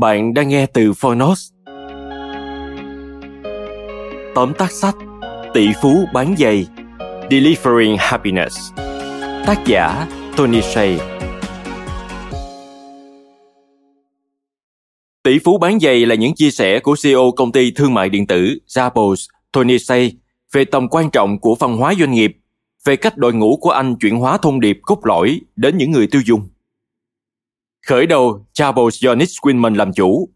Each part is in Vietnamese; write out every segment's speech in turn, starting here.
Bạn đang nghe từ Phonos. Tóm tắt sách Tỷ phú bán giày Delivering Happiness Tác giả Tony Shay Tỷ phú bán giày là những chia sẻ của CEO công ty thương mại điện tử Zappos, Tony Say về tầm quan trọng của văn hóa doanh nghiệp, về cách đội ngũ của anh chuyển hóa thông điệp cốt lõi đến những người tiêu dùng. Khởi đầu, Zappos do Nick Winman làm chủ.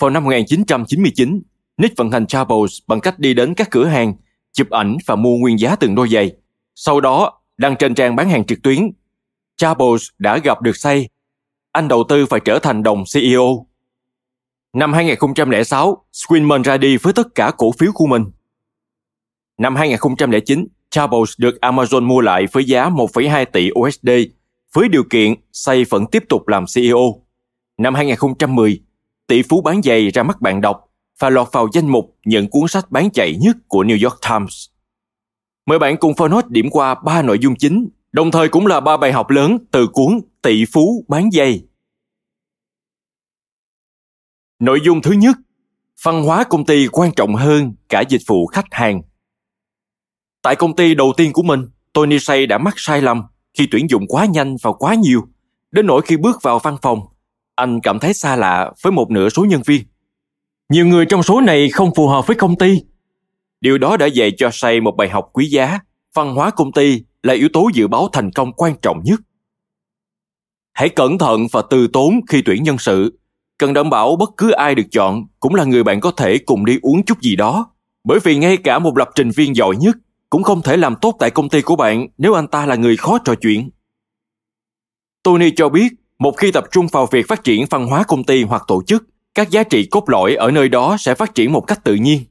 Vào năm 1999, Nick vận hành Zappos bằng cách đi đến các cửa hàng, chụp ảnh và mua nguyên giá từng đôi giày. Sau đó, đăng trên trang bán hàng trực tuyến. Zappos đã gặp được say. Anh đầu tư phải trở thành đồng CEO. Năm 2006, Swinman ra đi với tất cả cổ phiếu của mình. Năm 2009, Zappos được Amazon mua lại với giá 1,2 tỷ USD với điều kiện Say vẫn tiếp tục làm CEO. Năm 2010, tỷ phú bán giày ra mắt bạn đọc và lọt vào danh mục những cuốn sách bán chạy nhất của New York Times. Mời bạn cùng Phonos điểm qua ba nội dung chính, đồng thời cũng là ba bài học lớn từ cuốn Tỷ phú bán giày. Nội dung thứ nhất, văn hóa công ty quan trọng hơn cả dịch vụ khách hàng. Tại công ty đầu tiên của mình, Tony Say đã mắc sai lầm khi tuyển dụng quá nhanh và quá nhiều, đến nỗi khi bước vào văn phòng, anh cảm thấy xa lạ với một nửa số nhân viên. Nhiều người trong số này không phù hợp với công ty. Điều đó đã dạy cho Say một bài học quý giá. Văn hóa công ty là yếu tố dự báo thành công quan trọng nhất. Hãy cẩn thận và từ tốn khi tuyển nhân sự. Cần đảm bảo bất cứ ai được chọn cũng là người bạn có thể cùng đi uống chút gì đó. Bởi vì ngay cả một lập trình viên giỏi nhất cũng không thể làm tốt tại công ty của bạn nếu anh ta là người khó trò chuyện. Tony cho biết, một khi tập trung vào việc phát triển văn hóa công ty hoặc tổ chức, các giá trị cốt lõi ở nơi đó sẽ phát triển một cách tự nhiên.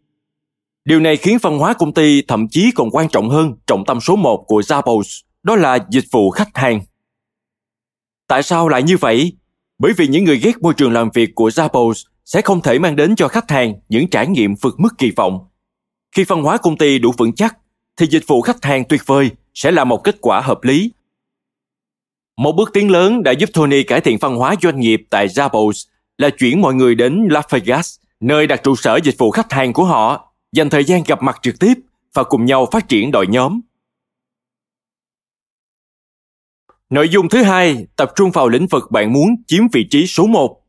Điều này khiến văn hóa công ty thậm chí còn quan trọng hơn trọng tâm số 1 của Zappos, đó là dịch vụ khách hàng. Tại sao lại như vậy? Bởi vì những người ghét môi trường làm việc của Zappos sẽ không thể mang đến cho khách hàng những trải nghiệm vượt mức kỳ vọng. Khi văn hóa công ty đủ vững chắc, thì dịch vụ khách hàng tuyệt vời sẽ là một kết quả hợp lý. Một bước tiến lớn đã giúp Tony cải thiện văn hóa doanh nghiệp tại Zappos là chuyển mọi người đến Las Vegas, nơi đặt trụ sở dịch vụ khách hàng của họ, dành thời gian gặp mặt trực tiếp và cùng nhau phát triển đội nhóm. Nội dung thứ hai tập trung vào lĩnh vực bạn muốn chiếm vị trí số 1.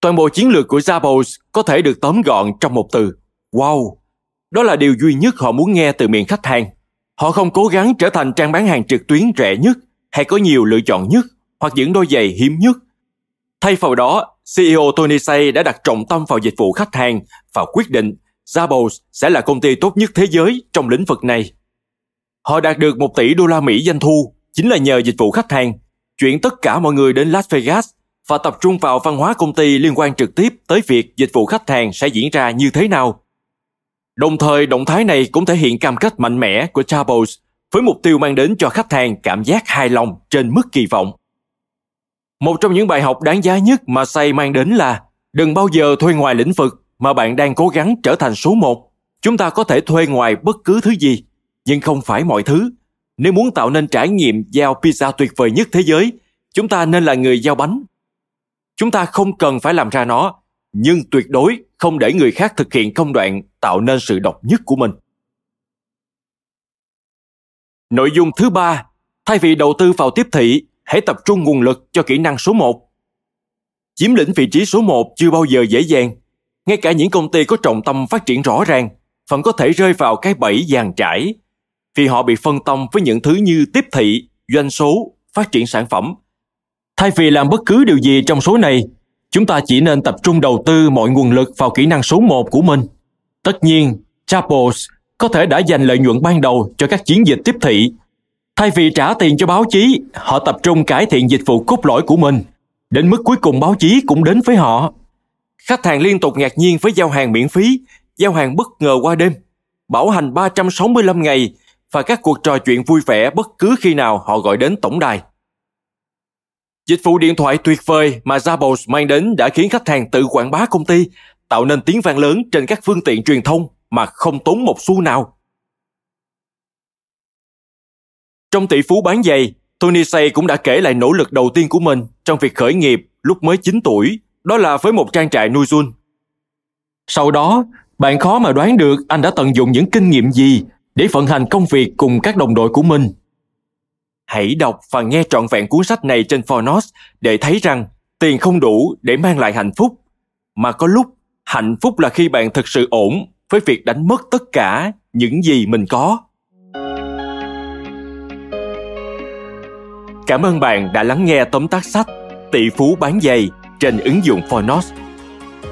Toàn bộ chiến lược của Zappos có thể được tóm gọn trong một từ, wow. Đó là điều duy nhất họ muốn nghe từ miệng khách hàng. Họ không cố gắng trở thành trang bán hàng trực tuyến rẻ nhất hay có nhiều lựa chọn nhất hoặc những đôi giày hiếm nhất. Thay vào đó, CEO Tony Say đã đặt trọng tâm vào dịch vụ khách hàng và quyết định Zappos sẽ là công ty tốt nhất thế giới trong lĩnh vực này. Họ đạt được 1 tỷ đô la Mỹ doanh thu chính là nhờ dịch vụ khách hàng, chuyển tất cả mọi người đến Las Vegas và tập trung vào văn hóa công ty liên quan trực tiếp tới việc dịch vụ khách hàng sẽ diễn ra như thế nào. Đồng thời, động thái này cũng thể hiện cam kết mạnh mẽ của Zappos với mục tiêu mang đến cho khách hàng cảm giác hài lòng trên mức kỳ vọng. Một trong những bài học đáng giá nhất mà Say mang đến là đừng bao giờ thuê ngoài lĩnh vực mà bạn đang cố gắng trở thành số một. Chúng ta có thể thuê ngoài bất cứ thứ gì, nhưng không phải mọi thứ. Nếu muốn tạo nên trải nghiệm giao pizza tuyệt vời nhất thế giới, chúng ta nên là người giao bánh. Chúng ta không cần phải làm ra nó, nhưng tuyệt đối không để người khác thực hiện công đoạn tạo nên sự độc nhất của mình. Nội dung thứ ba, thay vì đầu tư vào tiếp thị, hãy tập trung nguồn lực cho kỹ năng số 1. Chiếm lĩnh vị trí số 1 chưa bao giờ dễ dàng. Ngay cả những công ty có trọng tâm phát triển rõ ràng, vẫn có thể rơi vào cái bẫy dàn trải vì họ bị phân tâm với những thứ như tiếp thị, doanh số, phát triển sản phẩm. Thay vì làm bất cứ điều gì trong số này, chúng ta chỉ nên tập trung đầu tư mọi nguồn lực vào kỹ năng số 1 của mình. Tất nhiên, Chapels có thể đã dành lợi nhuận ban đầu cho các chiến dịch tiếp thị. Thay vì trả tiền cho báo chí, họ tập trung cải thiện dịch vụ cốt lõi của mình. Đến mức cuối cùng báo chí cũng đến với họ. Khách hàng liên tục ngạc nhiên với giao hàng miễn phí, giao hàng bất ngờ qua đêm, bảo hành 365 ngày và các cuộc trò chuyện vui vẻ bất cứ khi nào họ gọi đến tổng đài. Dịch vụ điện thoại tuyệt vời mà Zappos mang đến đã khiến khách hàng tự quảng bá công ty, tạo nên tiếng vang lớn trên các phương tiện truyền thông mà không tốn một xu nào. Trong tỷ phú bán giày, Tony Say cũng đã kể lại nỗ lực đầu tiên của mình trong việc khởi nghiệp lúc mới 9 tuổi, đó là với một trang trại nuôi run. Sau đó, bạn khó mà đoán được anh đã tận dụng những kinh nghiệm gì để vận hành công việc cùng các đồng đội của mình. Hãy đọc và nghe trọn vẹn cuốn sách này trên Phonos để thấy rằng tiền không đủ để mang lại hạnh phúc, mà có lúc hạnh phúc là khi bạn thực sự ổn với việc đánh mất tất cả những gì mình có. Cảm ơn bạn đã lắng nghe tóm tắt sách Tỷ phú bán giày trên ứng dụng Phonos.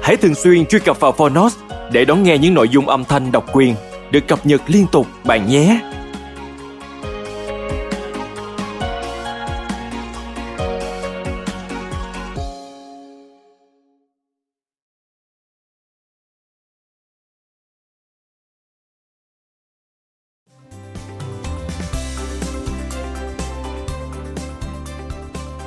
Hãy thường xuyên truy cập vào Phonos để đón nghe những nội dung âm thanh độc quyền được cập nhật liên tục bạn nhé.